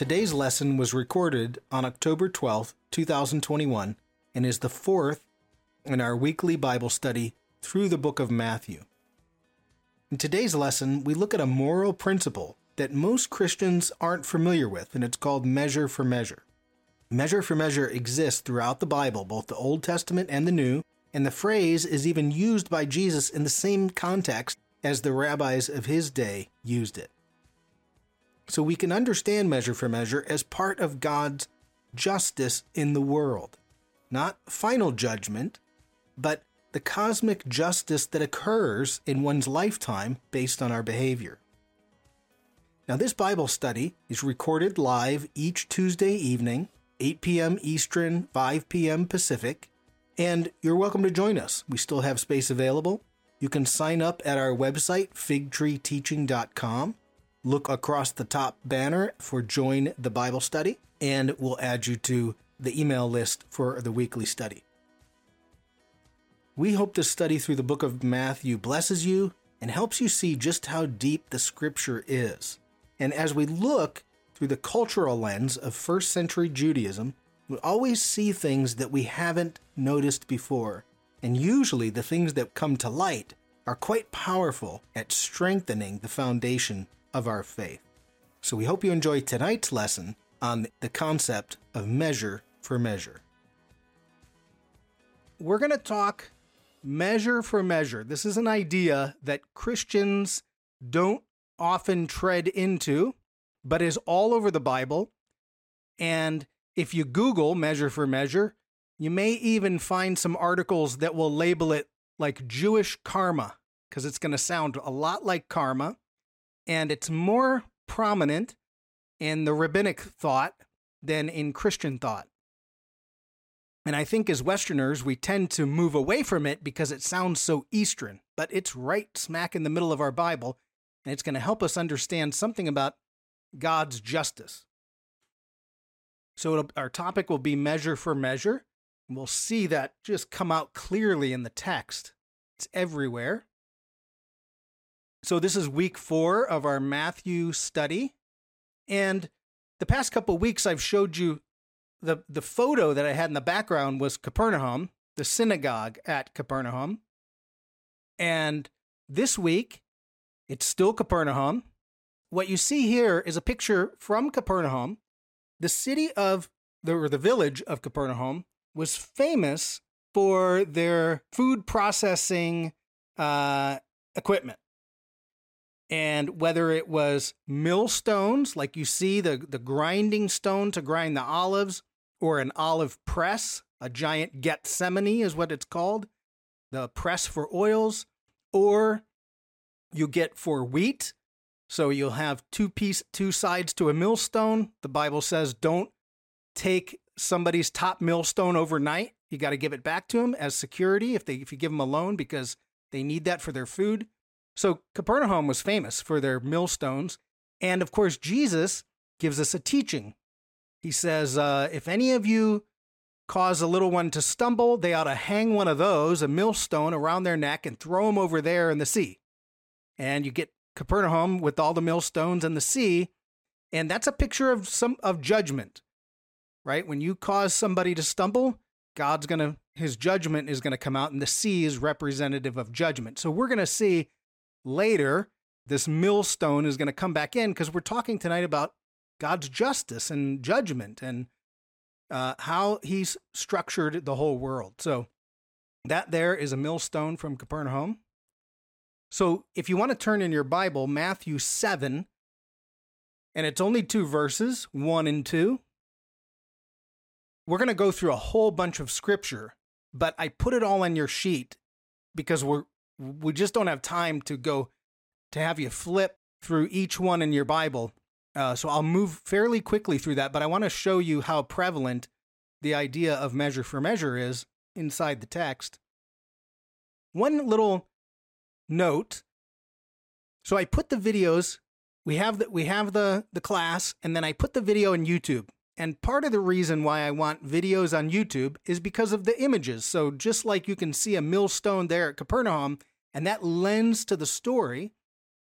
Today's lesson was recorded on October 12th, 2021, and is the fourth in our weekly Bible study through the book of Matthew. In today's lesson, we look at a moral principle that most Christians aren't familiar with, and it's called measure for measure. Measure for measure exists throughout the Bible, both the Old Testament and the New, and the phrase is even used by Jesus in the same context as the rabbis of his day used it. So we can understand measure for measure as part of God's justice in the world. Not final judgment, but the cosmic justice that occurs in one's lifetime based on our behavior. Now, this Bible study is recorded live each Tuesday evening, 8 p.m. Eastern, 5 p.m. Pacific, and you're welcome to join us. We still have space available. You can sign up at our website, figtreeteaching.com. Look across the top banner for Join the Bible Study, and we'll add you to the email list for the weekly study. We hope this study through the book of Matthew blesses you and helps you see just how deep the scripture is. And as we look through the cultural lens of first century Judaism, we always see things that we haven't noticed before. And usually the things that come to light are quite powerful at strengthening the foundation of our faith. So we hope you enjoy tonight's lesson on the concept of measure for measure. We're going to talk measure for measure. This is an idea that Christians don't often tread into, but is all over the Bible. And if you Google measure for measure, you may even find some articles that will label it like Jewish karma, because it's going to sound a lot like karma. And it's more prominent in the rabbinic thought than in Christian thought. And I think as Westerners, we tend to move away from it because it sounds so Eastern, but it's right smack in the middle of our Bible, and it's going to help us understand something about God's justice. So our topic will be measure for measure. We'll see that just come out clearly in the text. It's everywhere. So this is week four of our Matthew study. And the past couple weeks, I've showed you the the photo that I had in the background was Capernaum, the synagogue at Capernaum. And this week, it's still Capernaum. What you see here is a picture from Capernaum. The city of the or the village of Capernaum was famous for their food processing uh, equipment. And whether it was millstones, like you see the, the grinding stone to grind the olives, or an olive press, a giant Gethsemane is what it's called, the press for oils, or you get for wheat. So you'll have two piece two sides to a millstone. The Bible says don't take somebody's top millstone overnight. You got to give it back to them as security if they if you give them a loan because they need that for their food. So Capernaum was famous for their millstones, and of course Jesus gives us a teaching he says, uh, If any of you cause a little one to stumble, they ought to hang one of those, a millstone, around their neck and throw them over there in the sea. And you get Capernaum with all the millstones and the sea. And that's a picture of some of judgment, right? When you cause somebody to stumble, God's going to, his judgment is going to come out, and the sea is representative of judgment. So we're going to see later this millstone is going to come back in because we're talking tonight about God's justice and judgment and uh, how he's structured the whole world. So that there is a millstone from Capernaum. So if you want to turn in your Bible, Matthew 7, and it's only two verses, 1 and 2. We're going to go through a whole bunch of scripture, but I put it all on your sheet because we're we just don't have time to go to have you flip through each one in your Bible. Uh, so I'll move fairly quickly through that, but I want to show you how prevalent the idea of measure for measure is inside the text. One little note. So I put the videos. We have the we have the the class, and then I put the video in YouTube. And part of the reason why I want videos on YouTube is because of the images. So just like you can see a millstone there at Capernaum, and that lends to the story,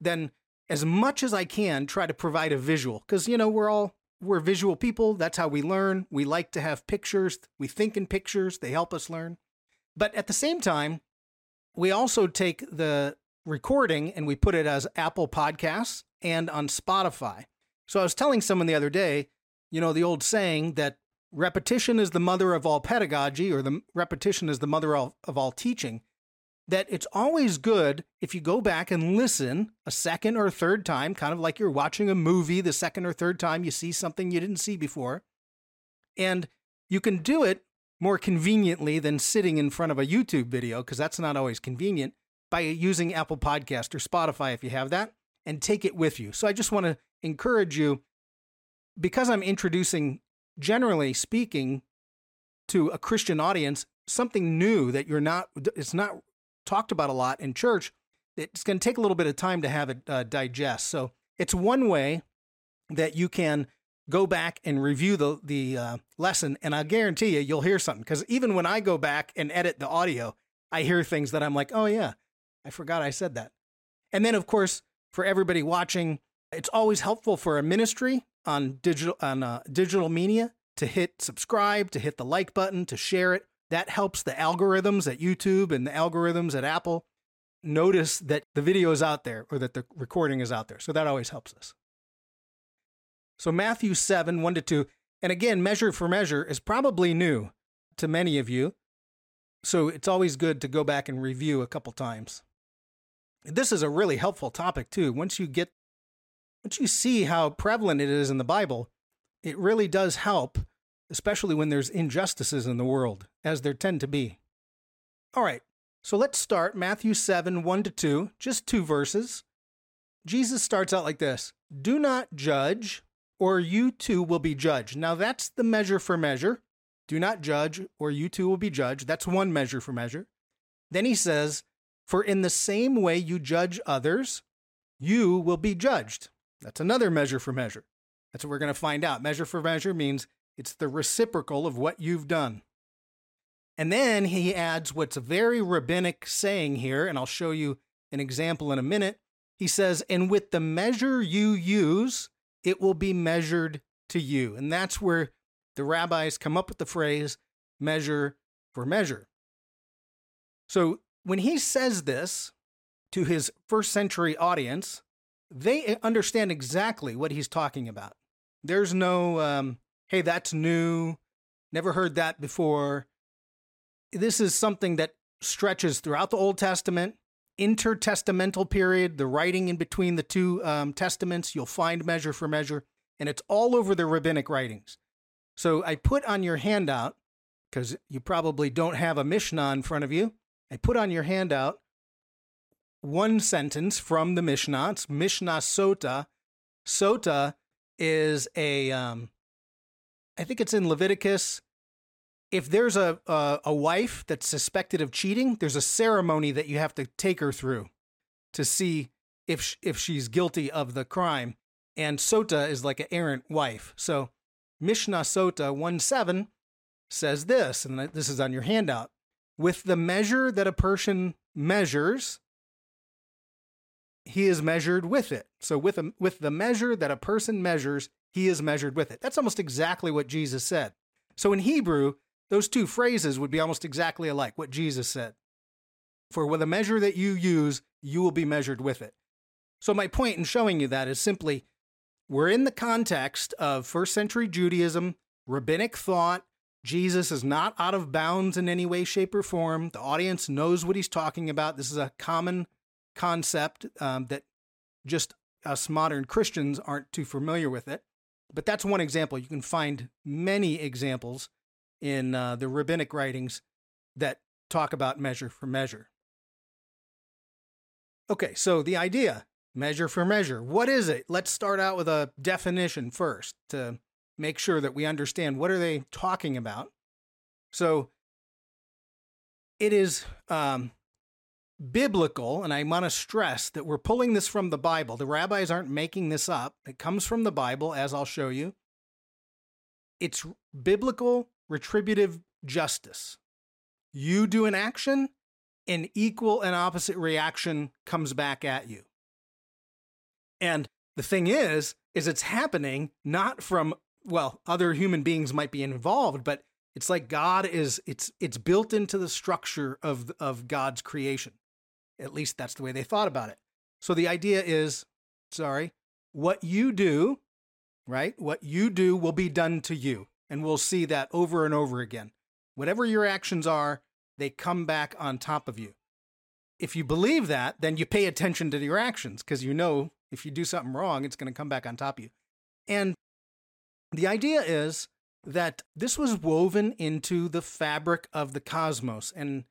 then as much as I can, try to provide a visual because, you know, we're all we're visual people. That's how we learn. We like to have pictures. We think in pictures. They help us learn. But at the same time, we also take the recording and we put it as Apple Podcasts and on Spotify. So I was telling someone the other day, you know, the old saying that repetition is the mother of all pedagogy or the repetition is the mother of, of all teaching that it's always good if you go back and listen a second or third time, kind of like you're watching a movie the second or third time you see something you didn't see before. And you can do it more conveniently than sitting in front of a YouTube video, because that's not always convenient, by using Apple Podcast or Spotify if you have that, and take it with you. So I just want to encourage you, because I'm introducing, generally speaking, to a Christian audience, something new that you're not, it's not talked about a lot in church, it's going to take a little bit of time to have it uh, digest. So it's one way that you can go back and review the the uh, lesson, and I guarantee you, you'll hear something. Because even when I go back and edit the audio, I hear things that I'm like, oh yeah, I forgot I said that. And then, of course, for everybody watching, it's always helpful for a ministry on digital on uh, digital media to hit subscribe, to hit the like button, to share it. That helps the algorithms at YouTube and the algorithms at Apple notice that the video is out there or that the recording is out there. So that always helps us. So Matthew 7, 1 to 2, and again, measure for measure is probably new to many of you. So it's always good to go back and review a couple times. This is a really helpful topic too. Once you get once you see how prevalent it is in the Bible, it really does help especially when there's injustices in the world, as there tend to be. All right, so let's start Matthew 7 1 to 2, just two verses. Jesus starts out like this Do not judge, or you too will be judged. Now, that's the measure for measure. Do not judge, or you too will be judged. That's one measure for measure. Then he says, For in the same way you judge others, you will be judged. That's another measure for measure. That's what we're going to find out. Measure for measure means it's the reciprocal of what you've done. And then he adds what's a very rabbinic saying here, and I'll show you an example in a minute. He says, And with the measure you use, it will be measured to you. And that's where the rabbis come up with the phrase measure for measure. So when he says this to his first century audience, they understand exactly what he's talking about. There's no um, hey, that's new, never heard that before. This is something that stretches throughout the Old Testament, intertestamental period, the writing in between the two um, testaments. You'll find measure for measure, and it's all over the rabbinic writings. So I put on your handout, because you probably don't have a Mishnah in front of you, I put on your handout one sentence from the Mishnah. It's Mishnah Sota. Sota is a um, I think it's in Leviticus. If there's a, a, a wife that's suspected of cheating, there's a ceremony that you have to take her through to see if if she's guilty of the crime. And Sota is like an errant wife. So Mishnah Sota 1 7 says this, and this is on your handout. With the measure that a person measures, he is measured with it. So with a, with the measure that a person measures, he is measured with it. That's almost exactly what Jesus said. So in Hebrew, those two phrases would be almost exactly alike, what Jesus said. For with a measure that you use, you will be measured with it. So my point in showing you that is simply we're in the context of first century Judaism, rabbinic thought. Jesus is not out of bounds in any way, shape, or form. The audience knows what he's talking about. This is a common concept um, that just us modern Christians aren't too familiar with it. But that's one example. You can find many examples in uh, the rabbinic writings that talk about measure for measure. Okay, so the idea measure for measure. What is it? Let's start out with a definition first to make sure that we understand what are they talking about. So it is um, biblical, and I want to stress that we're pulling this from the Bible. The rabbis aren't making this up. It comes from the Bible, as I'll show you. It's biblical retributive justice. You do an action, an equal and opposite reaction comes back at you. And the thing is, is it's happening not from well, other human beings might be involved, but it's like God is it's it's built into the structure of of God's creation. At least that's the way they thought about it. So the idea is, sorry, what you do, right? What you do will be done to you. And we'll see that over and over again. Whatever your actions are, they come back on top of you. If you believe that, then you pay attention to your actions because you know if you do something wrong, it's going to come back on top of you. And the idea is that this was woven into the fabric of the cosmos. And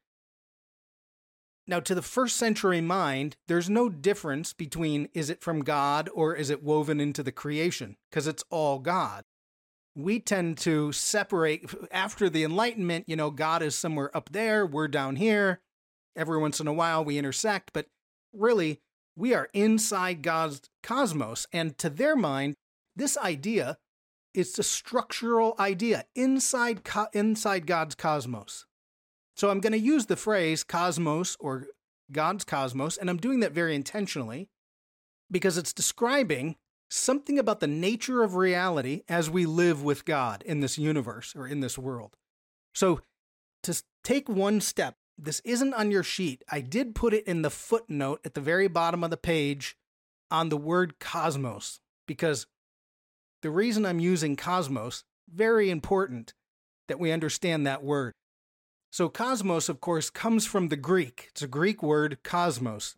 now, to the first century mind, there's no difference between is it from God or is it woven into the creation, because it's all God. We tend to separate after the Enlightenment, you know, God is somewhere up there, we're down here. Every once in a while we intersect, but really, we are inside God's cosmos. And to their mind, this idea is a structural idea inside, co- inside God's cosmos. So I'm going to use the phrase cosmos or God's cosmos, and I'm doing that very intentionally because it's describing something about the nature of reality as we live with God in this universe or in this world. So to take one step, this isn't on your sheet. I did put it in the footnote at the very bottom of the page on the word cosmos because the reason I'm using cosmos, very important that we understand that word. So, cosmos, of course, comes from the Greek. It's a Greek word, cosmos.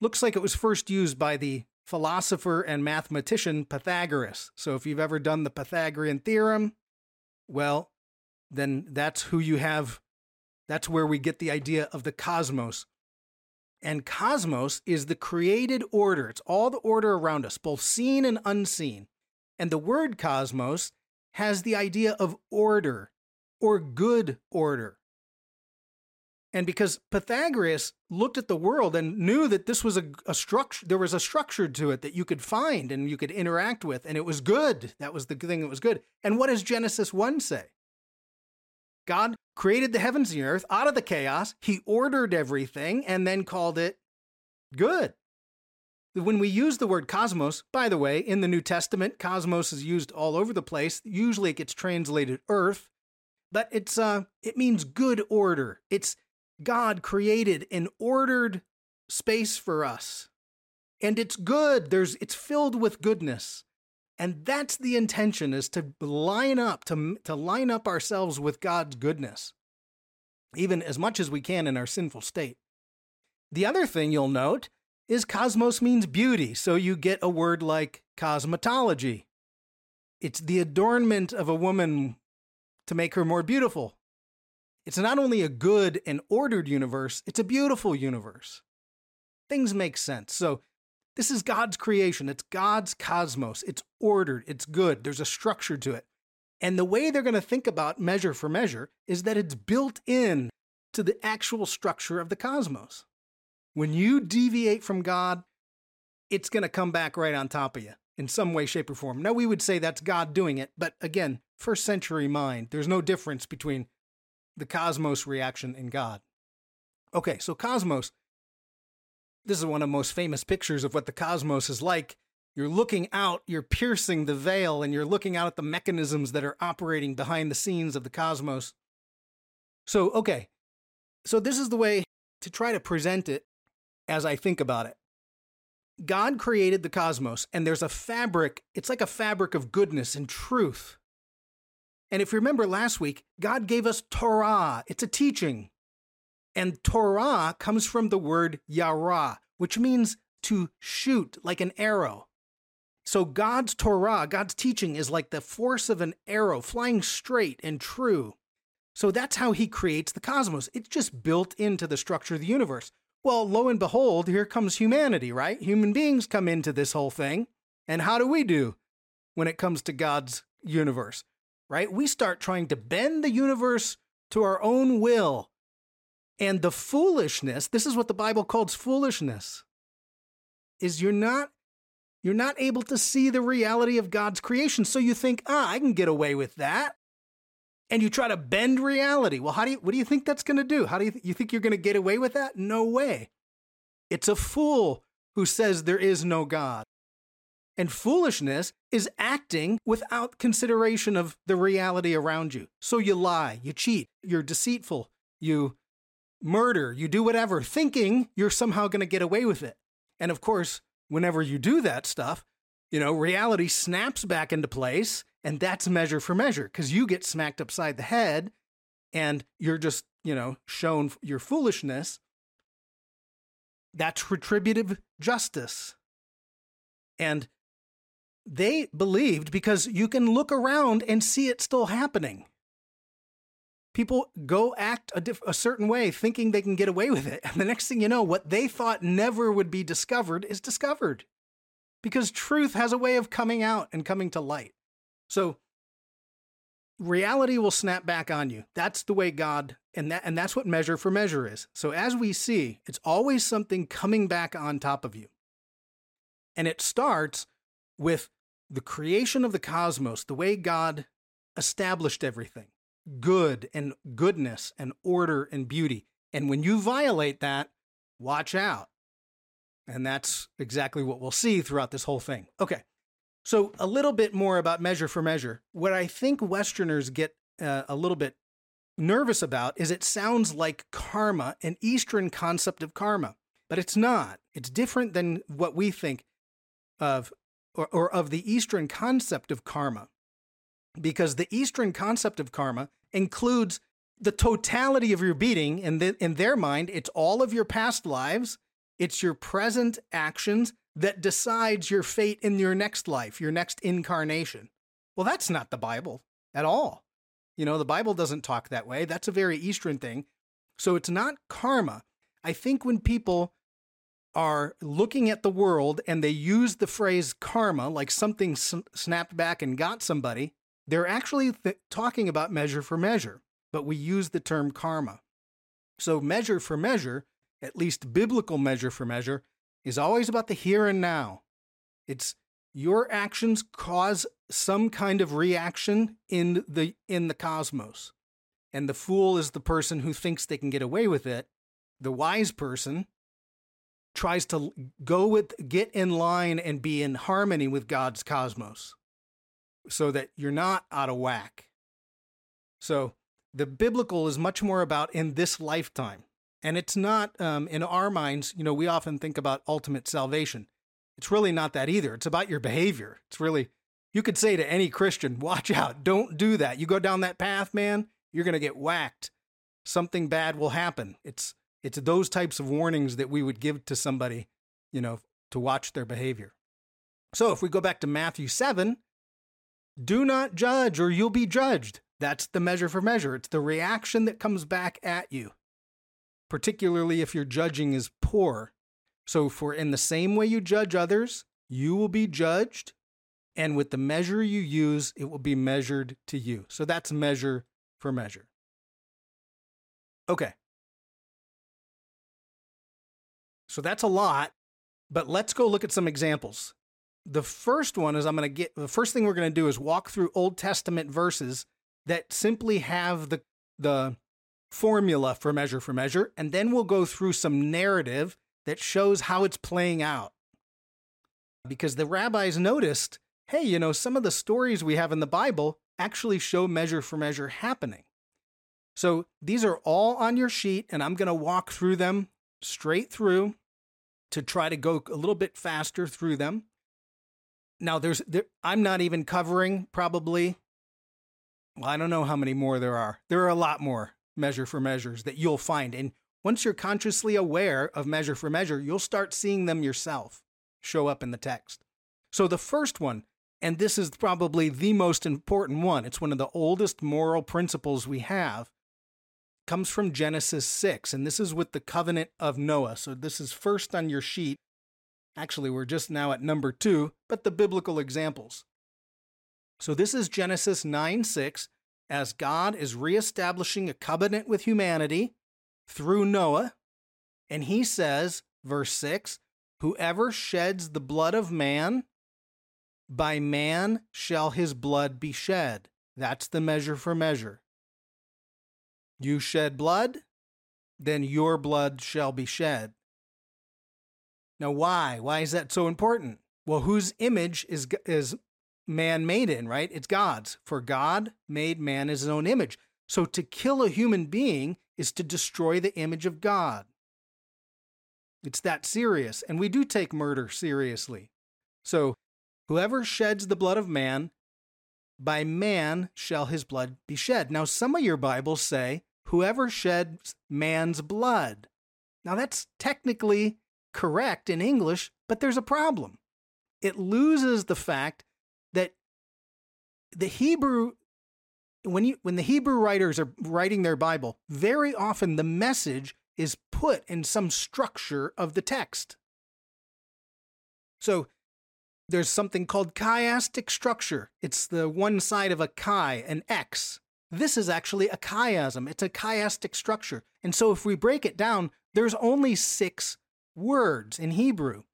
Looks like it was first used by the philosopher and mathematician Pythagoras. So, if you've ever done the Pythagorean theorem, well, then that's who you have. That's where we get the idea of the cosmos. And cosmos is the created order. It's all the order around us, both seen and unseen. And the word cosmos has the idea of order or good order. And because Pythagoras looked at the world and knew that this was a, a structure, there was a structure to it that you could find and you could interact with, and it was good. That was the thing that was good. And what does Genesis 1 say? God created the heavens and the earth out of the chaos. He ordered everything and then called it good. When we use the word cosmos, by the way, in the New Testament, cosmos is used all over the place. Usually it gets translated earth, but it's uh it means good order. It's God created an ordered space for us. And it's good. There's it's filled with goodness. And that's the intention is to line up to to line up ourselves with God's goodness. Even as much as we can in our sinful state. The other thing you'll note is cosmos means beauty, so you get a word like cosmetology. It's the adornment of a woman to make her more beautiful. It's not only a good and ordered universe, it's a beautiful universe. Things make sense. So, this is God's creation. It's God's cosmos. It's ordered. It's good. There's a structure to it. And the way they're going to think about measure for measure is that it's built in to the actual structure of the cosmos. When you deviate from God, it's going to come back right on top of you in some way, shape, or form. Now, we would say that's God doing it, but again, first century mind, there's no difference between the cosmos reaction in God. Okay, so cosmos, this is one of the most famous pictures of what the cosmos is like. You're looking out, you're piercing the veil, and you're looking out at the mechanisms that are operating behind the scenes of the cosmos. So, okay, so this is the way to try to present it as I think about it. God created the cosmos, and there's a fabric, it's like a fabric of goodness and truth. And if you remember last week, God gave us Torah, it's a teaching. And Torah comes from the word yara, which means to shoot like an arrow. So God's Torah, God's teaching, is like the force of an arrow flying straight and true. So that's how he creates the cosmos. It's just built into the structure of the universe. Well, lo and behold, here comes humanity, right? Human beings come into this whole thing. And how do we do when it comes to God's universe, right? We start trying to bend the universe to our own will. And the foolishness, this is what the Bible calls foolishness, is you're not you're not able to see the reality of God's creation. So you think, ah, I can get away with that and you try to bend reality. Well, how do you, what do you think that's going to do? How do you, th- you think you're going to get away with that? No way. It's a fool who says there is no God. And foolishness is acting without consideration of the reality around you. So you lie, you cheat, you're deceitful, you murder, you do whatever, thinking you're somehow going to get away with it. And of course, whenever you do that stuff, you know, reality snaps back into place, and that's measure for measure because you get smacked upside the head and you're just, you know, shown your foolishness. That's retributive justice. And they believed because you can look around and see it still happening. People go act a, diff- a, certain way thinking they can get away with it. And the next thing you know, what they thought never would be discovered is discovered because truth has a way of coming out and coming to light. So reality will snap back on you. That's the way God and that and that's what measure for measure is. So as we see, it's always something coming back on top of you. And it starts with the creation of the cosmos, the way God established everything, good and goodness and order and beauty. And when you violate that, watch out. And that's exactly what we'll see throughout this whole thing. Okay. So, a little bit more about measure for measure. What I think Westerners get uh, a little bit nervous about is it sounds like karma, an Eastern concept of karma, but it's not. It's different than what we think of, or, or of the Eastern concept of karma, because the Eastern concept of karma includes the totality of your beating. In, the, in their mind, it's all of your past lives, it's your present actions, that decides your fate in your next life, your next incarnation. Well, that's not the Bible at all. You know, the Bible doesn't talk that way. That's a very Eastern thing. So it's not karma. I think when people are looking at the world and they use the phrase karma, like something snapped back and got somebody, they're actually th- talking about measure for measure, but we use the term karma. So, measure for measure, at least biblical measure for measure, is always about the here and now. It's your actions cause some kind of reaction in the in the cosmos. And the fool is the person who thinks they can get away with it. The wise person tries to go with get in line and be in harmony with God's cosmos so that you're not out of whack. So the biblical is much more about in this lifetime. And it's not, um, in our minds, you know, we often think about ultimate salvation. It's really not that either. It's about your behavior. It's really, you could say to any Christian, watch out, don't do that. You go down that path, man, you're going to get whacked. Something bad will happen. It's, it's those types of warnings that we would give to somebody, you know, to watch their behavior. So if we go back to Matthew 7, do not judge or you'll be judged. That's the measure for measure. It's the reaction that comes back at you particularly if your judging is poor. So, for in the same way you judge others, you will be judged, and with the measure you use, it will be measured to you. So, that's measure for measure. Okay. So, that's a lot, but let's go look at some examples. The first one is I'm going to get the first thing we're going to do is walk through Old Testament verses that simply have the the formula for measure for measure, and then we'll go through some narrative that shows how it's playing out. Because the rabbis noticed hey, you know, some of the stories we have in the Bible actually show measure for measure happening. So these are all on your sheet, and I'm going to walk through them straight through to try to go a little bit faster through them. Now, there's there, I'm not even covering probably. Well, I don't know how many more there are. There are a lot more measure for measures that you'll find. And once you're consciously aware of measure for measure, you'll start seeing them yourself show up in the text. So the first one, and this is probably the most important one, it's one of the oldest moral principles we have, comes from Genesis 6. And this is with the covenant of Noah. So this is first on your sheet. Actually, we're just now at number two, but the biblical examples. So this is Genesis 9 6 as God is reestablishing a covenant with humanity through Noah. And he says, verse 6 Whoever sheds the blood of man, by man shall his blood be shed. That's the measure for measure. You shed blood, then your blood shall be shed. Now, why? Why is that so important? Well, whose image is is man made in, right? It's God's. For God made man in his own image. So to kill a human being is to destroy the image of God. It's that serious. And we do take murder seriously. So whoever sheds the blood of man, by man shall his blood be shed. Now, some of your Bibles say, whoever sheds man's blood. Now, that's technically correct in English, but there's a problem. It loses the fact that the Hebrew when you when the Hebrew writers are writing their Bible, very often the message is put in some structure of the text. So there's something called chiastic structure. It's the one side of a chi, an X. This is actually a chiasm. It's a chiastic structure. And so if we break it down, there's only six words in Hebrew.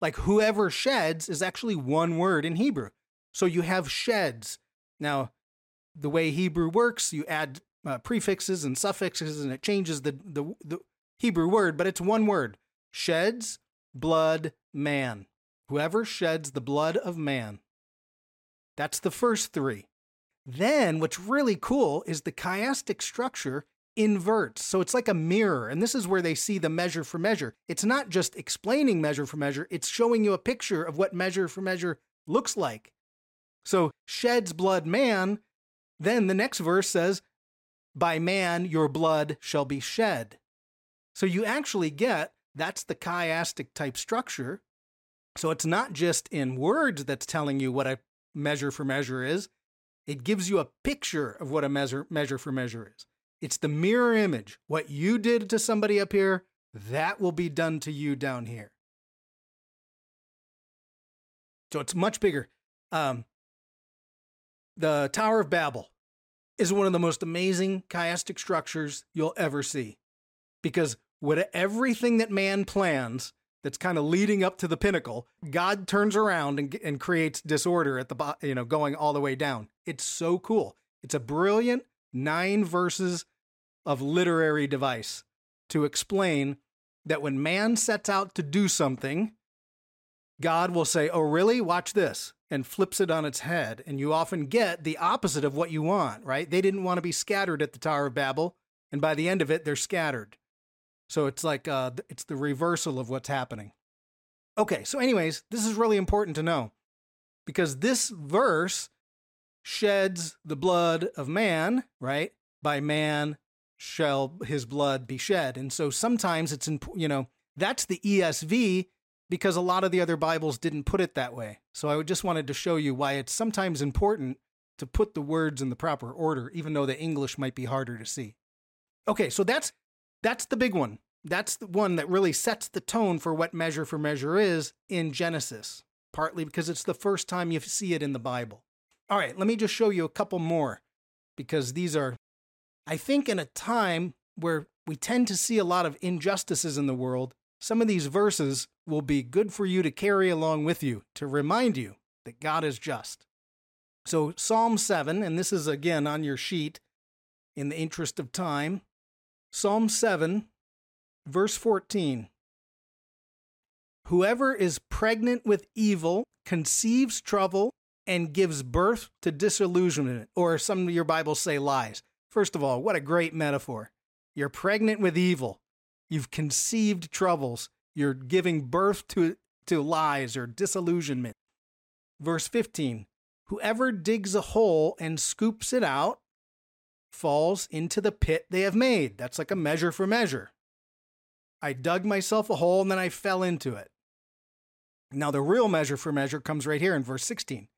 Like whoever sheds is actually one word in Hebrew. So you have sheds. Now, the way Hebrew works, you add uh, prefixes and suffixes and it changes the, the, the Hebrew word, but it's one word sheds blood man. Whoever sheds the blood of man. That's the first three. Then, what's really cool is the chiastic structure inverts. So it's like a mirror. And this is where they see the measure for measure. It's not just explaining measure for measure, it's showing you a picture of what measure for measure looks like. So, sheds blood man. Then the next verse says, By man your blood shall be shed. So you actually get that's the chiastic type structure so it's not just in words that's telling you what a measure for measure is, it gives you a picture of what a measure, measure for measure is. It's the mirror image. What you did to somebody up here, that will be done to you down here. So it's much bigger. Um, the Tower of Babel is one of the most amazing chiastic structures you'll ever see because what everything that man plans that's kind of leading up to the pinnacle, God turns around and, and creates disorder at the you know, going all the way down. It's so cool. It's a brilliant nine verses of literary device to explain that when man sets out to do something, God will say, Oh, really? Watch this, and flips it on its head. And you often get the opposite of what you want, right? They didn't want to be scattered at the Tower of Babel. And by the end of it, they're scattered. So it's like uh, it's the reversal of what's happening. Okay, so, anyways, this is really important to know because this verse sheds the blood of man, right? By man shall his blood be shed. And so sometimes it's, in, you know, that's the ESV because a lot of the other Bibles didn't put it that way. So I just wanted to show you why it's sometimes important to put the words in the proper order, even though the English might be harder to see. Okay, so that's that's the big one. That's the one that really sets the tone for what measure for measure is in Genesis, partly because it's the first time you see it in the Bible. All right, let me just show you a couple more because these are, I think, in a time where we tend to see a lot of injustices in the world, some of these verses will be good for you to carry along with you to remind you that God is just. So, Psalm 7, and this is again on your sheet in the interest of time. Psalm 7, verse 14 Whoever is pregnant with evil conceives trouble and gives birth to disillusionment, or some of your Bibles say lies. First of all, what a great metaphor. You're pregnant with evil, you've conceived troubles, you're giving birth to, to lies or disillusionment. Verse 15 Whoever digs a hole and scoops it out falls into the pit they have made. That's like a measure for measure. I dug myself a hole and then I fell into it. Now, the real measure for measure comes right here in verse 16.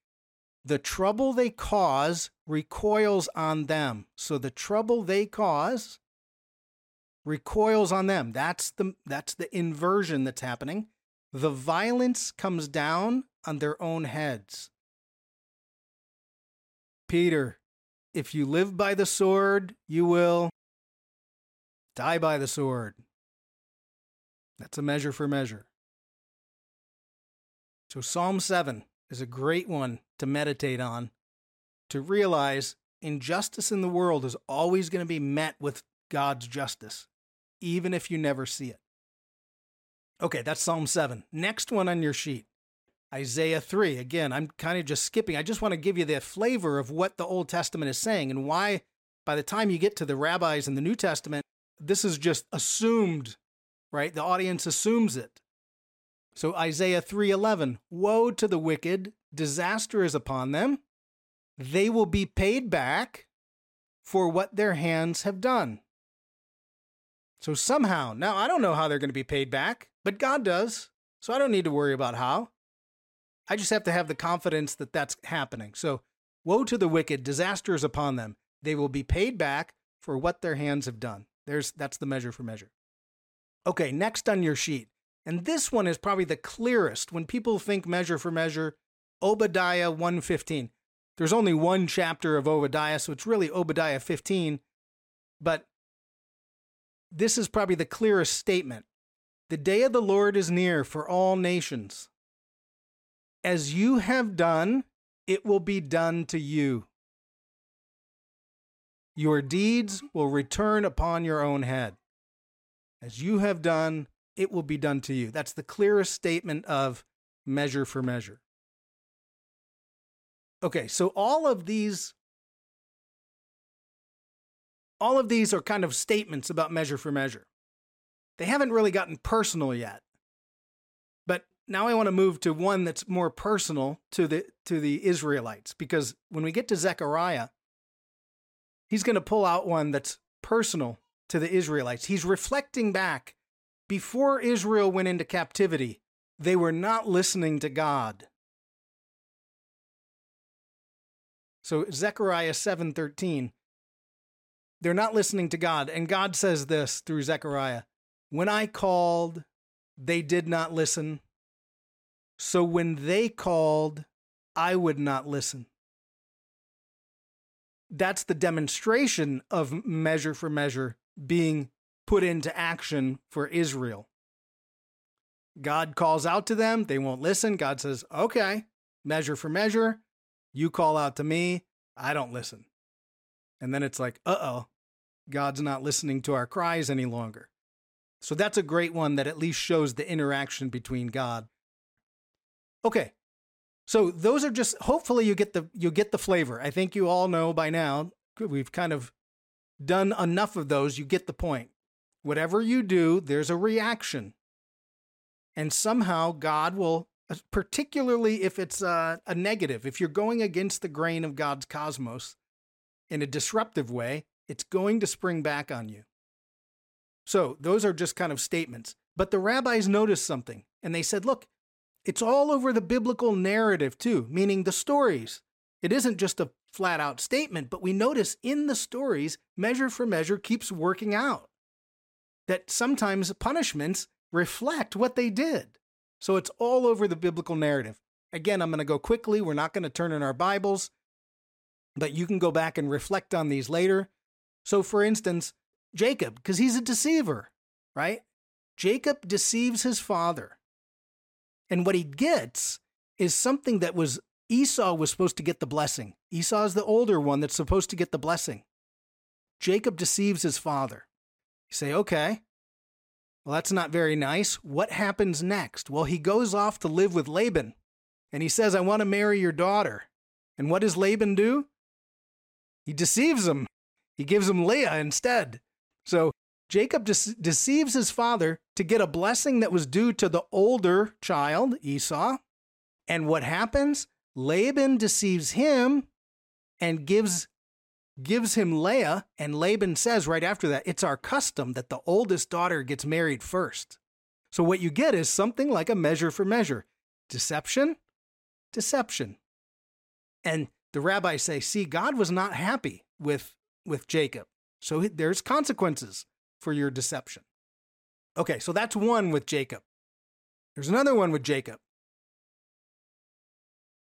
The trouble they cause recoils on them. So the trouble they cause recoils on them. That's the, that's the inversion that's happening. The violence comes down on their own heads. Peter, if you live by the sword, you will die by the sword. That's a measure for measure. So, Psalm 7 is a great one to meditate on, to realize injustice in the world is always going to be met with God's justice, even if you never see it. Okay, that's Psalm 7. Next one on your sheet Isaiah 3. Again, I'm kind of just skipping. I just want to give you the flavor of what the Old Testament is saying and why, by the time you get to the rabbis in the New Testament, this is just assumed, right? The audience assumes it. So Isaiah 3:11, woe to the wicked, disaster is upon them. They will be paid back for what their hands have done. So somehow, now I don't know how they're going to be paid back, but God does. So I don't need to worry about how. I just have to have the confidence that that's happening. So, woe to the wicked, disaster is upon them. They will be paid back for what their hands have done. There's that's the measure for measure. Okay, next on your sheet. And this one is probably the clearest when people think measure for measure, Obadiah 115. There's only one chapter of Obadiah, so it's really Obadiah 15, but this is probably the clearest statement. The day of the Lord is near for all nations. As you have done, it will be done to you. Your deeds will return upon your own head. As you have done, it will be done to you. That's the clearest statement of measure for measure. Okay, so all of these all of these are kind of statements about measure for measure. They haven't really gotten personal yet But now I want to move to one that's more personal to the to the Israelites because when we get to Zechariah, he's going to pull out one that's personal to the Israelites. He's reflecting back before Israel went into captivity, they were not listening to God. So Zechariah 7:13 they're not listening to God and God says this through Zechariah, when I called they did not listen so when they called, I would not listen. That's the demonstration of measure for measure being put into action for Israel. God calls out to them, they won't listen. God says, okay, measure for measure. You call out to me, I don't listen. And then it's like, uh oh, God's not listening to our cries any longer. So that's a great one that at least shows the interaction between God Okay. So those are just hopefully you get the you get the flavor. I think you all know by now. We've kind of done enough of those. You get the point. Whatever you do, there's a reaction. And somehow God will uh, particularly if it's a, a negative, if you're going against the grain of God's cosmos in a disruptive way, it's going to spring back on you. So, those are just kind of statements. But the rabbis noticed something and they said, look, it's all over the biblical narrative, too, meaning the stories. It isn't just a flat out statement, but we notice in the stories, measure for measure keeps working out. That sometimes punishments reflect what they did. So it's all over the biblical narrative. Again, I'm going to go quickly. We're not going to turn in our Bibles, but you can go back and reflect on these later. So, for instance, Jacob, because he's a deceiver, right? Jacob deceives his father. And what he gets is something that was Esau was supposed to get the blessing. Esau is the older one that's supposed to get the blessing. Jacob deceives his father. You say, okay, well, that's not very nice. What happens next? Well, he goes off to live with Laban and he says, I want to marry your daughter. And what does Laban do? He deceives him. He gives him Leah instead. So Jacob de- deceives his father to get a blessing that was due to the older child, Esau. And what happens? Laban deceives him and gives gives him Leah, and Laban says right after that, it's our custom that the oldest daughter gets married first. So what you get is something like a measure for measure. Deception, deception. And the rabbis say, see, God was not happy with, with Jacob. So there's consequences for your deception. Okay, so that's one with Jacob. There's another one with Jacob.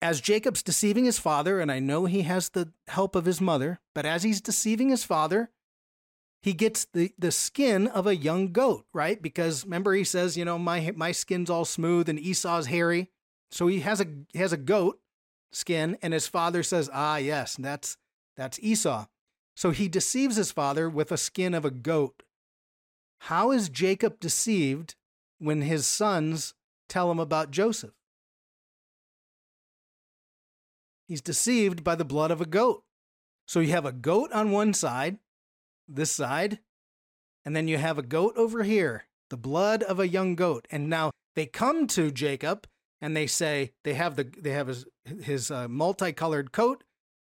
As Jacob's deceiving his father, and I know he has the help of his mother, but as he's deceiving his father, he gets the, the skin of a young goat, right? Because remember, he says, you know, my, my skin's all smooth and Esau's hairy. So he has a, he has a goat skin, and his father says, ah, yes, that's, that's Esau. So he deceives his father with a skin of a goat. How is Jacob deceived when his sons tell him about Joseph? He's deceived by the blood of a goat. So you have a goat on one side, this side, and then you have a goat over here, the blood of a young goat. And now they come to Jacob and they say they have the they have his his uh, multicolored coat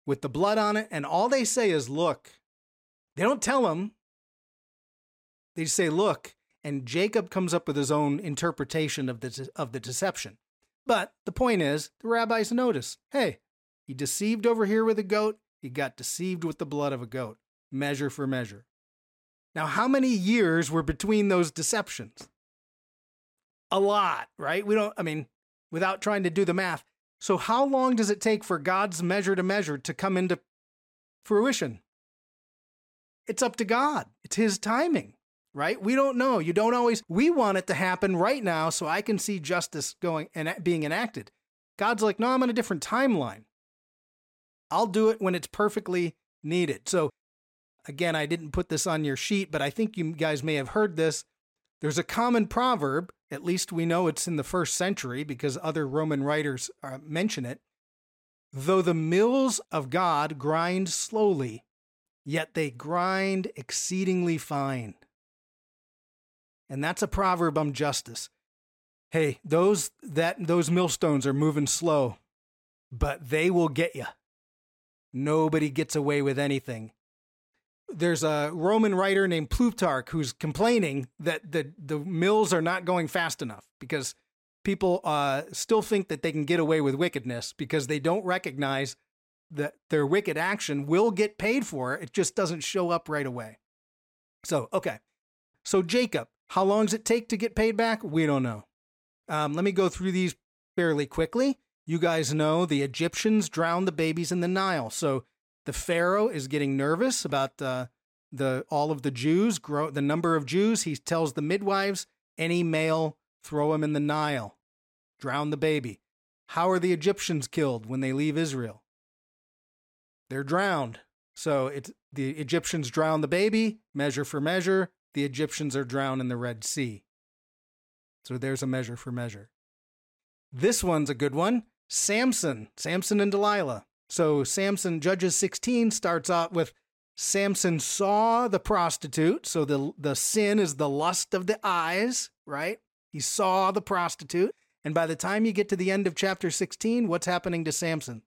with the blood on it, and all they say is, "Look." They don't tell him. They say, "Look," and Jacob comes up with his own interpretation of the of the deception. But the point is, the rabbis notice, hey, he deceived over here with a goat. He got deceived with the blood of a goat. Measure for measure. Now, how many years were between those deceptions? A lot, right? We don't, I mean, without trying to do the math. So, how long does it take for God's measure to measure to come into fruition? It's up to God, it's His timing, right? We don't know. You don't always, we want it to happen right now so I can see justice going and being enacted. God's like, no, I'm on a different timeline. I'll do it when it's perfectly needed. So, again, I didn't put this on your sheet, but I think you guys may have heard this. There's a common proverb, at least we know it's in the first century because other Roman writers uh, mention it. Though the mills of God grind slowly, yet they grind exceedingly fine. And that's a proverb on justice. Hey, those that those millstones are moving slow, but they will get you. Nobody gets away with anything there's a Roman writer named Plutarch who's complaining that the the mills are not going fast enough because people uh, still think that they can get away with wickedness because they don't recognize that their wicked action will get paid for. It just doesn't show up right away. So okay, so Jacob, how long does it take to get paid back? We don't know. Um, let me go through these fairly quickly. You guys know the Egyptians drowned the babies in the Nile, so the Pharaoh is getting nervous about uh, the all of the Jews, grow the number of Jews. He tells the midwives, any male, throw him in the Nile, drown the baby. How are the Egyptians killed when they leave Israel? They're drowned. So it's the Egyptians drown the baby, measure for measure. The Egyptians are drowned in the Red Sea. So there's a measure for measure. This one's a good one. Samson, Samson and Delilah. So Samson, Judges 16 starts out with Samson saw the prostitute. So the, the sin is the lust of the eyes, right? He saw the prostitute. And by the time you get to the end of chapter 16, what's happening to Samson?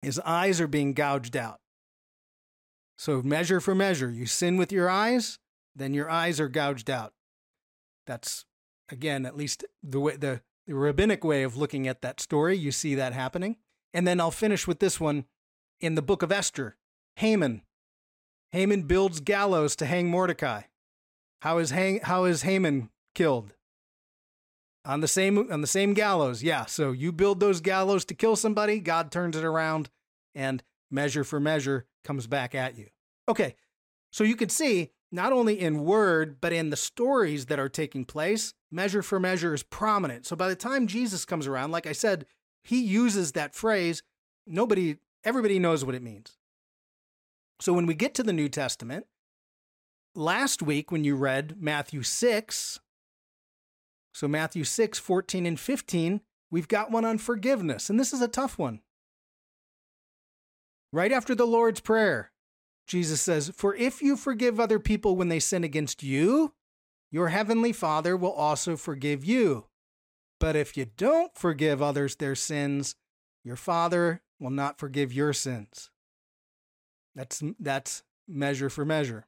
His eyes are being gouged out. So measure for measure. You sin with your eyes, then your eyes are gouged out. That's again, at least the way the, the rabbinic way of looking at that story. You see that happening. And then I'll finish with this one in the book of Esther. Haman. Haman builds gallows to hang Mordecai. How is hang, how is Haman killed? On the same on the same gallows. Yeah, so you build those gallows to kill somebody, God turns it around and measure for measure comes back at you. Okay. So you could see not only in word but in the stories that are taking place, measure for measure is prominent. So by the time Jesus comes around, like I said, he uses that phrase. Nobody, everybody knows what it means. So when we get to the New Testament, last week when you read Matthew 6, so Matthew 6, 14 and 15, we've got one on forgiveness, and this is a tough one. Right after the Lord's Prayer, Jesus says, For if you forgive other people when they sin against you, your heavenly Father will also forgive you. But if you don't forgive others their sins, your Father will not forgive your sins. That's, that's measure for measure.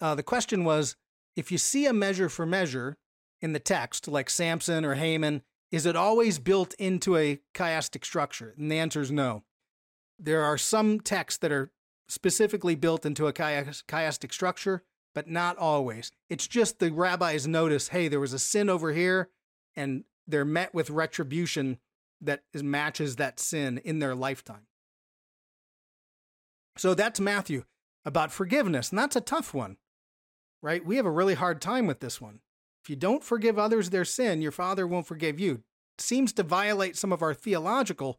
Uh, the question was if you see a measure for measure in the text, like Samson or Haman, is it always built into a chiastic structure? And the answer is no. There are some texts that are specifically built into a chiastic structure, but not always. It's just the rabbis notice, hey, there was a sin over here, and they're met with retribution that matches that sin in their lifetime. So that's Matthew about forgiveness, and that's a tough one, right? We have a really hard time with this one. If you don't forgive others their sin, your Father won't forgive you. It seems to violate some of our theological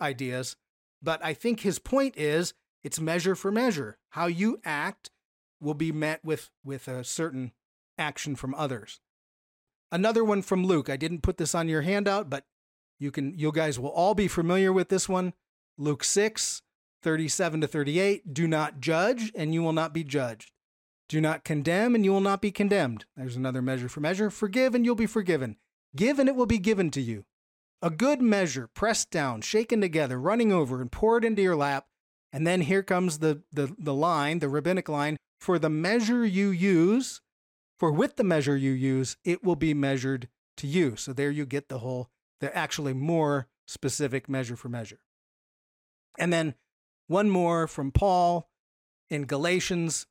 ideas, but I think his point is it's measure for measure. How you act will be met with with a certain action from others. Another one from Luke. I didn't put this on your handout, but You can you guys will all be familiar with this one. Luke 6, 37 to 38. Do not judge, and you will not be judged. Do not condemn, and you will not be condemned. There's another measure for measure. Forgive, and you'll be forgiven. Give, and it will be given to you. A good measure, pressed down, shaken together, running over, and poured into your lap. And then here comes the, the, the line, the rabbinic line for the measure you use, for with the measure you use, it will be measured to you. So there you get the whole, the actually more specific measure for measure. And then one more from Paul in Galatians.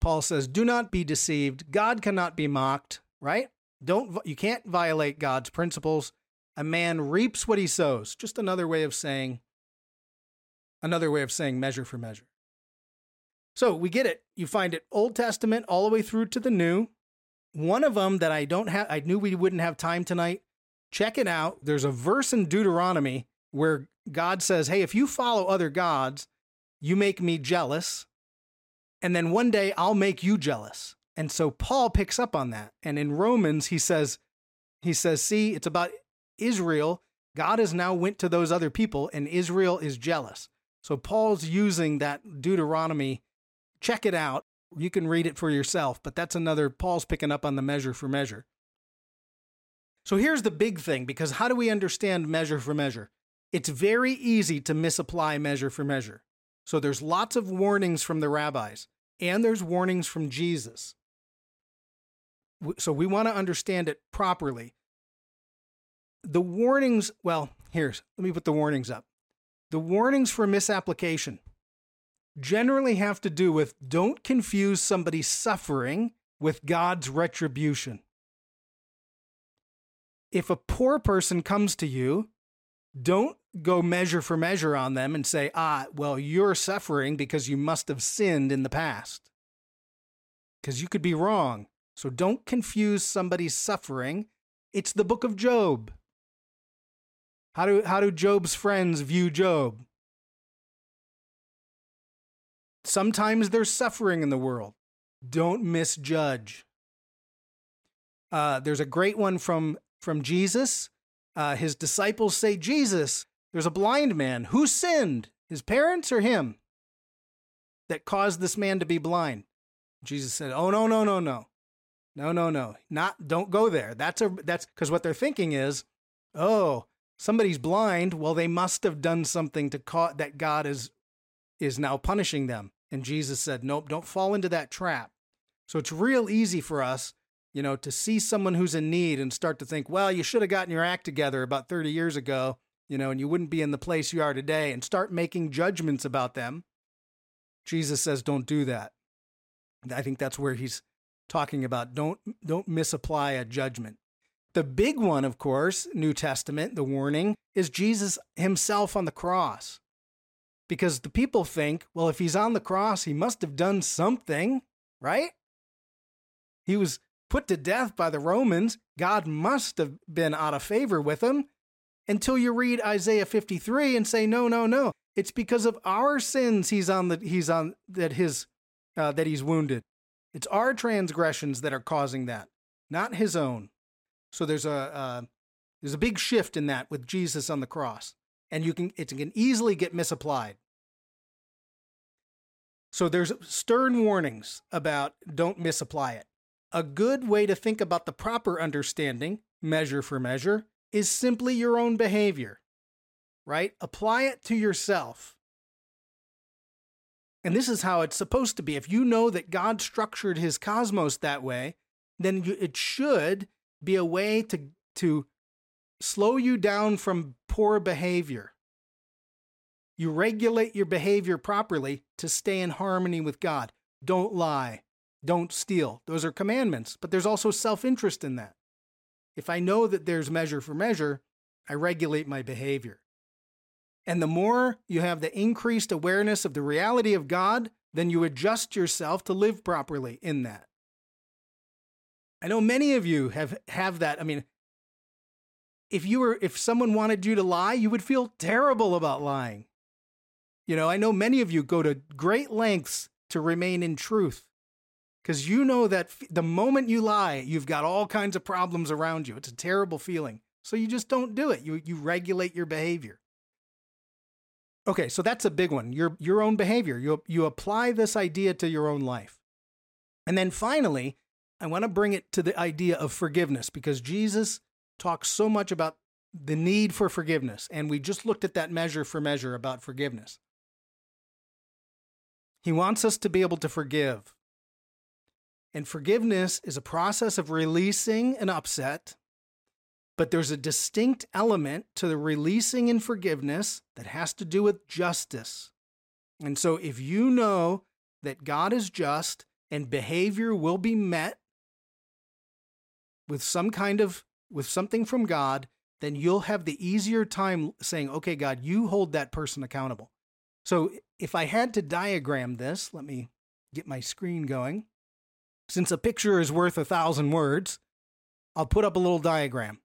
Paul says, "Do not be deceived. God cannot be mocked." Right? Don't you can't violate God's principles. A man reaps what he sows. Just another way of saying another way of saying measure for measure. So we get it. You find it Old Testament all the way through to the New. One of them that I don't have, I knew we wouldn't have time tonight. Check it out. There's a verse in Deuteronomy where God says, Hey, if you follow other gods, you make me jealous. And then one day I'll make you jealous. And so Paul picks up on that. And in Romans, he says, he says, see, it's about Israel. God has now went to those other people and Israel is jealous. So Paul's using that Deuteronomy check it out. You can read it for yourself, but that's another, Paul's picking up on the measure for measure. So here's the big thing because how do we understand measure for measure? It's very easy to misapply measure for measure. So there's lots of warnings from the rabbis, and there's warnings from Jesus. So we want to understand it properly. The warnings, well, here's, let me put the warnings up. The warnings for misapplication generally have to do with don't confuse somebody's suffering with God's retribution. If a poor person comes to you, don't go measure for measure on them and say, ah, well, you're suffering because you must have sinned in the past. Because you could be wrong. So don't confuse somebody's suffering. It's the book of Job. How do, how do Job's friends view Job? Sometimes there's suffering in the world. Don't misjudge. Uh, there's a great one from, from Jesus. Uh, his disciples say, Jesus, there's a blind man. Who sinned? His parents or him? That caused this man to be blind. Jesus said, Oh, no, no, no, no. No, no, no. Not don't go there. That's a that's because what they're thinking is, oh, somebody's blind. Well, they must have done something to cause that God is is now punishing them. And Jesus said, Nope, don't fall into that trap. So it's real easy for us, you know, to see someone who's in need and start to think, well, you should have gotten your act together about 30 years ago, you know, and you wouldn't be in the place you are today and start making judgments about them. Jesus says, don't do that. I think that's where he's talking about don't don't misapply a judgment. The big one, of course, New Testament, the warning, is Jesus himself on the cross because the people think, well, if he's on the cross, he must have done something, right? He was put to death by the Romans. God must have been out of favor with him until you read Isaiah 53 and say, no, no, no. It's because of our sins he's on the he's on that his uh, that he's wounded. It's our transgressions that are causing that, not his own. So there's a uh, there's a big shift in that with Jesus on the cross and you can it can easily get misapplied. So there's stern warnings about don't misapply it. A good way to think about the proper understanding, measure for measure, is simply your own behavior. Right? Apply it to yourself. And this is how it's supposed to be. If you know that God structured his cosmos that way, then it should be a way to, to slow you down from poor behavior. You regulate your behavior properly to stay in harmony with God. Don't lie. Don't steal. Those are commandments, but there's also self interest in that. If I know that there's measure for measure, I regulate my behavior. And the more you have the increased awareness of the reality of God, then you adjust yourself to live properly in that. I know many of you have have that. I mean, if you were if someone wanted you to lie, you would feel terrible about lying. You know, I know many of you go to great lengths to remain in truth because you know that f- the moment you lie, you've got all kinds of problems around you. It's a terrible feeling. So you just don't do it. You you regulate your behavior. Okay, so that's a big one. Your your own behavior. You you apply this idea to your own life. And then finally, I want to bring it to the idea of forgiveness because Jesus talks so much about the need for forgiveness and we just looked at that measure for measure about forgiveness. He wants us to be able to forgive. And forgiveness is a process of releasing an upset but there's a distinct element to the releasing and forgiveness that has to do with justice. And so, if you know that God is just and behavior will be met with some kind of with something from God, then you'll have the easier time saying, "Okay, God, you hold that person accountable." So, if I had to diagram this, let me get my screen going. Since a picture is worth a thousand words, I'll put up a little diagram.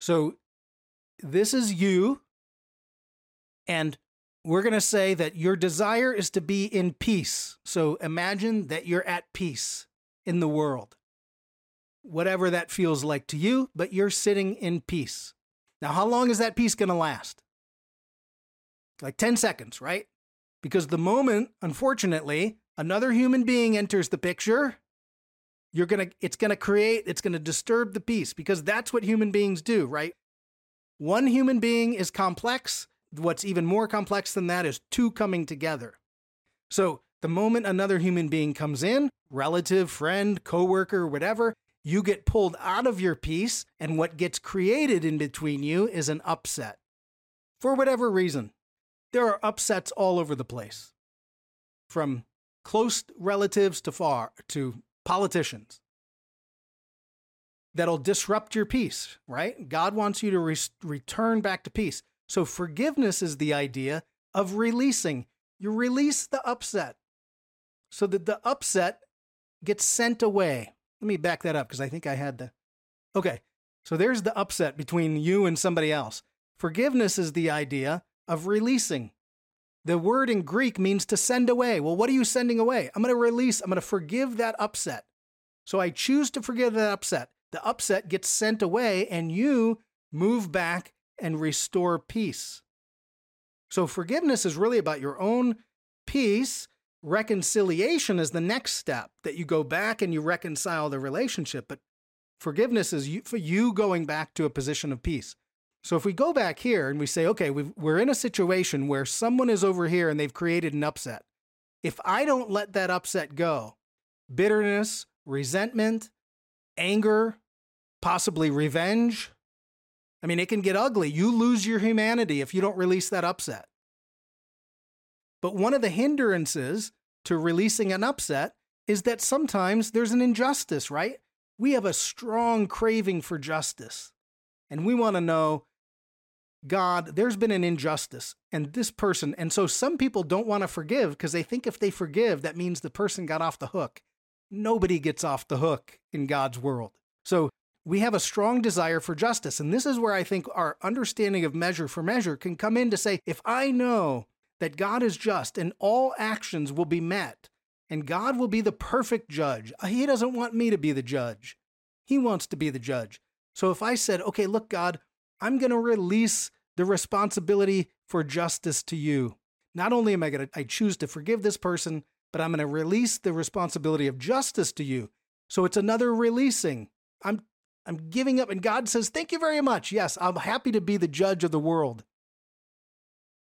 So this is you. And we're going to say that your desire is to be in peace. So imagine that you're at peace in the world, whatever that feels like to you, but you're sitting in peace. Now, how long is that peace going to last? Like 10 seconds, right? Because the moment, unfortunately, another human being enters the picture, you're going to it's going to create it's going to disturb the peace because that's what human beings do right one human being is complex what's even more complex than that is two coming together so the moment another human being comes in relative friend coworker whatever you get pulled out of your peace and what gets created in between you is an upset for whatever reason there are upsets all over the place from close relatives to far to politicians that'll disrupt your peace, right? God wants you to re- return back to peace. So forgiveness is the idea of releasing. You release the upset so that the upset gets sent away. Let me back that up because I think I had the. Okay, so there's the upset between you and somebody else. Forgiveness is the idea of releasing. The word in Greek means to send away. Well, what are you sending away? I'm going to release, I'm going to forgive that upset. So I choose to forgive that upset. The upset gets sent away, and you move back and restore peace. So forgiveness is really about your own peace. Reconciliation is the next step that you go back and you reconcile the relationship. But forgiveness is you, for you going back to a position of peace. So if we go back here and we say, okay, we are in a situation where someone is over here and they've created an upset. If I don't let that upset go, bitterness, resentment, anger, possibly revenge, I mean, it can get ugly. You lose your humanity if you don't release that upset. But one of the hindrances to releasing an upset is that sometimes there's an injustice, right? We have a strong craving for justice. And we want to know God, there's been an injustice and this person. And so some people don't want to forgive because they think if they forgive, that means the person got off the hook. Nobody gets off the hook in God's world. So we have a strong desire for justice. And this is where I think our understanding of measure for measure can come in to say, if I know that God is just and all actions will be met, and God will be the perfect judge, uh, He doesn't want me to be the judge. He wants to be the judge. So if I said, okay, look, God, I'm going to release the responsibility for justice to you. Not only am I going to I choose to forgive this person, but I'm going to release the responsibility of justice to you. So it's another releasing. I'm I'm giving up and God says, "Thank you very much. Yes, I'm happy to be the judge of the world."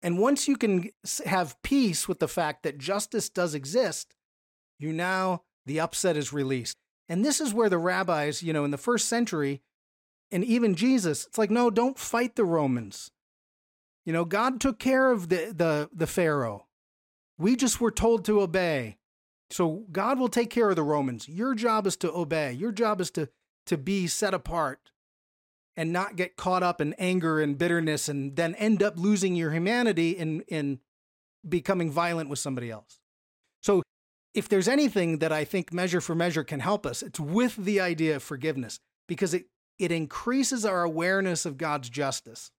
And once you can have peace with the fact that justice does exist, you now the upset is released. And this is where the rabbis, you know, in the first century, and even Jesus, it's like, no, don't fight the Romans. You know, God took care of the, the, the Pharaoh. We just were told to obey. So God will take care of the Romans. Your job is to obey. Your job is to, to be set apart and not get caught up in anger and bitterness and then end up losing your humanity in, in becoming violent with somebody else. So if there's anything that I think measure for measure can help us, it's with the idea of forgiveness because it it increases our awareness of God's justice.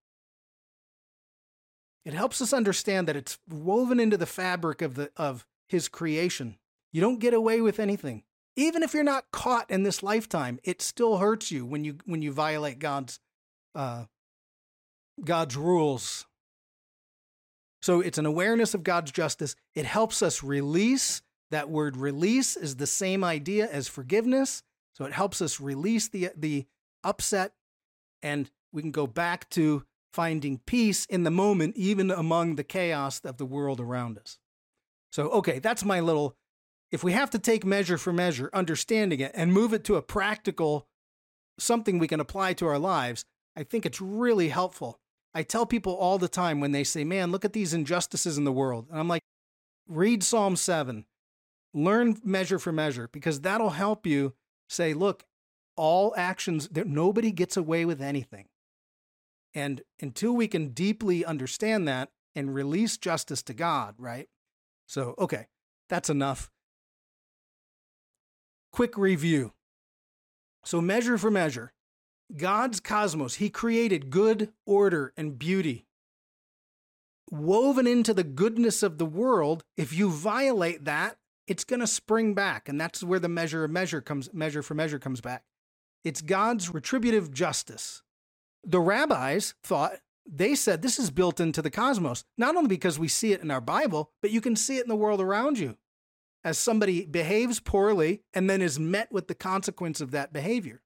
It helps us understand that it's woven into the fabric of, the, of His creation. You don't get away with anything. Even if you're not caught in this lifetime, it still hurts you when you, when you violate God's uh, God's rules. So it's an awareness of God's justice. It helps us release. That word release is the same idea as forgiveness. So it helps us release the, the upset and we can go back to finding peace in the moment, even among the chaos of the world around us. So, okay, that's my little. If we have to take measure for measure, understanding it, and move it to a practical something we can apply to our lives, I think it's really helpful. I tell people all the time when they say, man, look at these injustices in the world. And I'm like, read Psalm 7, learn measure for measure, because that'll help you say, look, all actions, nobody gets away with anything. And until we can deeply understand that and release justice to God, right? So, okay, that's enough. Quick review. So, measure for measure. God's cosmos, He created good order and beauty. Woven into the goodness of the world, if you violate that, it's going to spring back. And that's where the measure of measure comes, measure for measure comes back. It's God's retributive justice. The rabbis thought, they said this is built into the cosmos, not only because we see it in our Bible, but you can see it in the world around you. As somebody behaves poorly and then is met with the consequence of that behavior.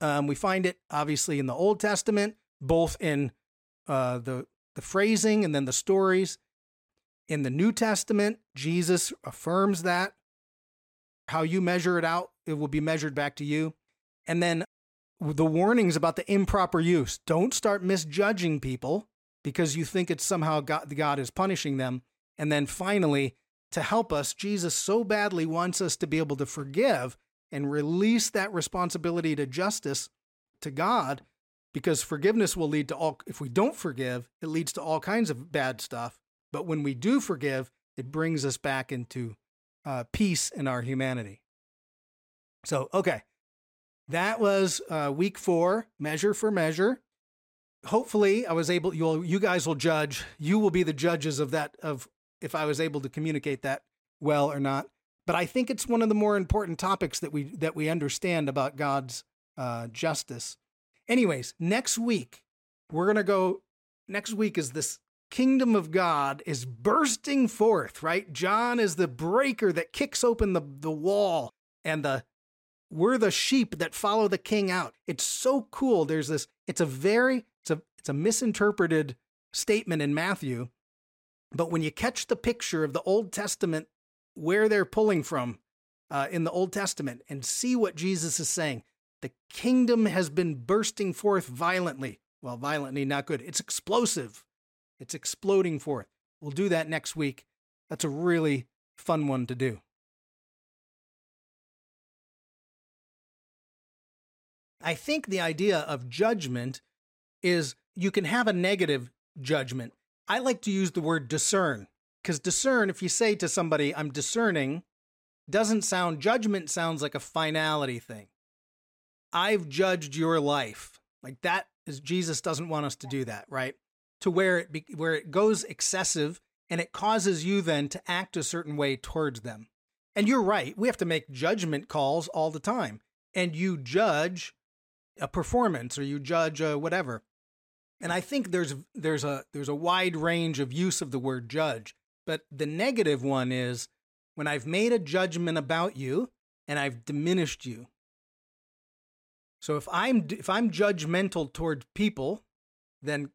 Um, we find it obviously in the Old Testament, both in uh, the, the phrasing and then the stories. In the New Testament, Jesus affirms that. How you measure it out, it will be measured back to you. And then the warnings about the improper use. Don't start misjudging people because you think it's somehow God, God is punishing them. And then finally, to help us, Jesus so badly wants us to be able to forgive and release that responsibility to justice to God because forgiveness will lead to all, if we don't forgive, it leads to all kinds of bad stuff. But when we do forgive, it brings us back into uh, peace in our humanity. So, okay, that was uh, week four, measure for measure. Hopefully, I was able. You'll, you guys will judge. You will be the judges of that. Of if I was able to communicate that well or not. But I think it's one of the more important topics that we that we understand about God's uh, justice. Anyways, next week we're gonna go. Next week is this kingdom of God is bursting forth. Right, John is the breaker that kicks open the the wall, and the we're the sheep that follow the king out. It's so cool. There's this, it's a very, it's a, it's a misinterpreted statement in Matthew. But when you catch the picture of the Old Testament, where they're pulling from uh, in the Old Testament, and see what Jesus is saying, the kingdom has been bursting forth violently. Well, violently, not good. It's explosive, it's exploding forth. We'll do that next week. That's a really fun one to do. I think the idea of judgment is you can have a negative judgment. I like to use the word discern because discern, if you say to somebody, I'm discerning, doesn't sound, judgment sounds like a finality thing. I've judged your life. Like that is, Jesus doesn't want us to do that, right? To where it, be, where it goes excessive and it causes you then to act a certain way towards them. And you're right. We have to make judgment calls all the time. And you judge a performance or you judge a whatever. And I think there's there's a there's a wide range of use of the word judge. But the negative one is when I've made a judgment about you and I've diminished you. So if I'm if I'm judgmental towards people, then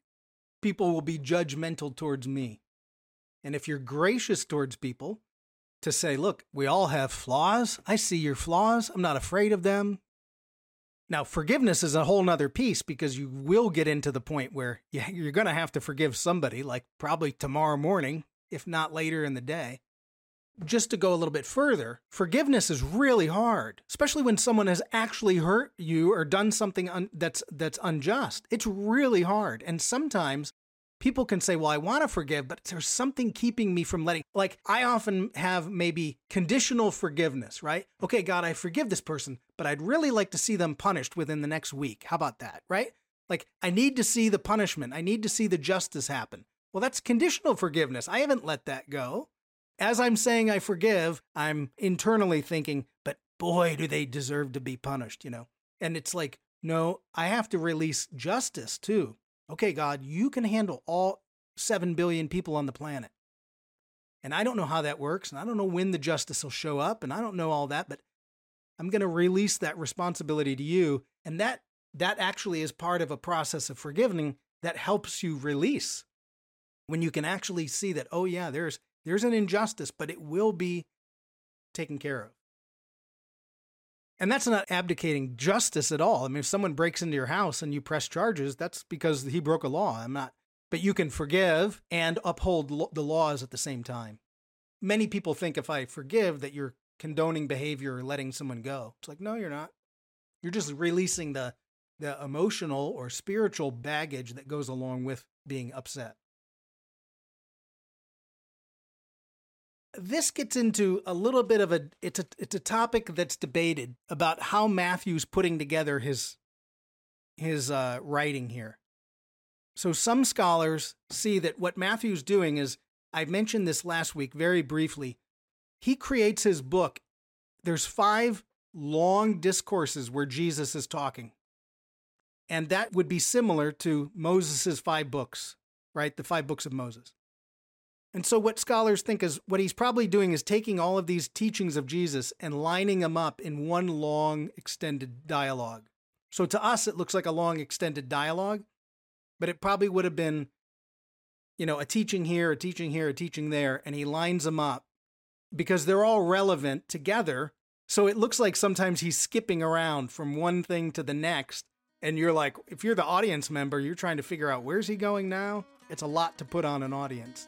people will be judgmental towards me. And if you're gracious towards people, to say, look, we all have flaws. I see your flaws. I'm not afraid of them. Now, forgiveness is a whole nother piece because you will get into the point where you're going to have to forgive somebody, like probably tomorrow morning, if not later in the day. Just to go a little bit further, forgiveness is really hard, especially when someone has actually hurt you or done something un- that's that's unjust. It's really hard, and sometimes people can say, well, I want to forgive, but there's something keeping me from letting. Like, I often have maybe conditional forgiveness, right? Okay, God, I forgive this person, but I'd really like to see them punished within the next week. How about that, right? Like, I need to see the punishment, I need to see the justice happen. Well, that's conditional forgiveness. I haven't let that go. As I'm saying I forgive, I'm internally thinking, but boy, do they deserve to be punished, you know? And it's like No, I have to release justice too. Okay, God, you can handle all 7 billion people on the planet. And I don't know how that works, and I don't know when the justice will show up, and I don't know all that, but I'm going to release that responsibility to you. And that that actually is part of a process of forgiving that helps you release. When you can actually see that, oh yeah, there's there's an injustice, but it will be taken care of. And that's not abdicating justice at all. I mean, if someone breaks into your house and you press charges, that's because he broke a law. I'm not, but you can forgive and uphold lo- the laws at the same time. Many people think if I forgive that you're condoning behavior or letting someone go. It's like, no, you're not. You're just releasing the the emotional or spiritual baggage that goes along with being upset. This gets into a little bit of a it's a it's a topic that's debated about how Matthew's putting together his his uh, writing here. So some scholars see that what Matthew's doing is I mentioned this last week very briefly. He creates his book. There's five long discourses where Jesus is talking. And that would be similar to Moses' five books, right? The five books of Moses. And so, what scholars think is what he's probably doing is taking all of these teachings of Jesus and lining them up in one long, extended dialogue. So, to us, it looks like a long, extended dialogue, but it probably would have been, you know, a teaching here, a teaching here, a teaching there, and he lines them up because they're all relevant together. So, it looks like sometimes he's skipping around from one thing to the next. And you're like, if you're the audience member, you're trying to figure out where's he going now? It's a lot to put on an audience.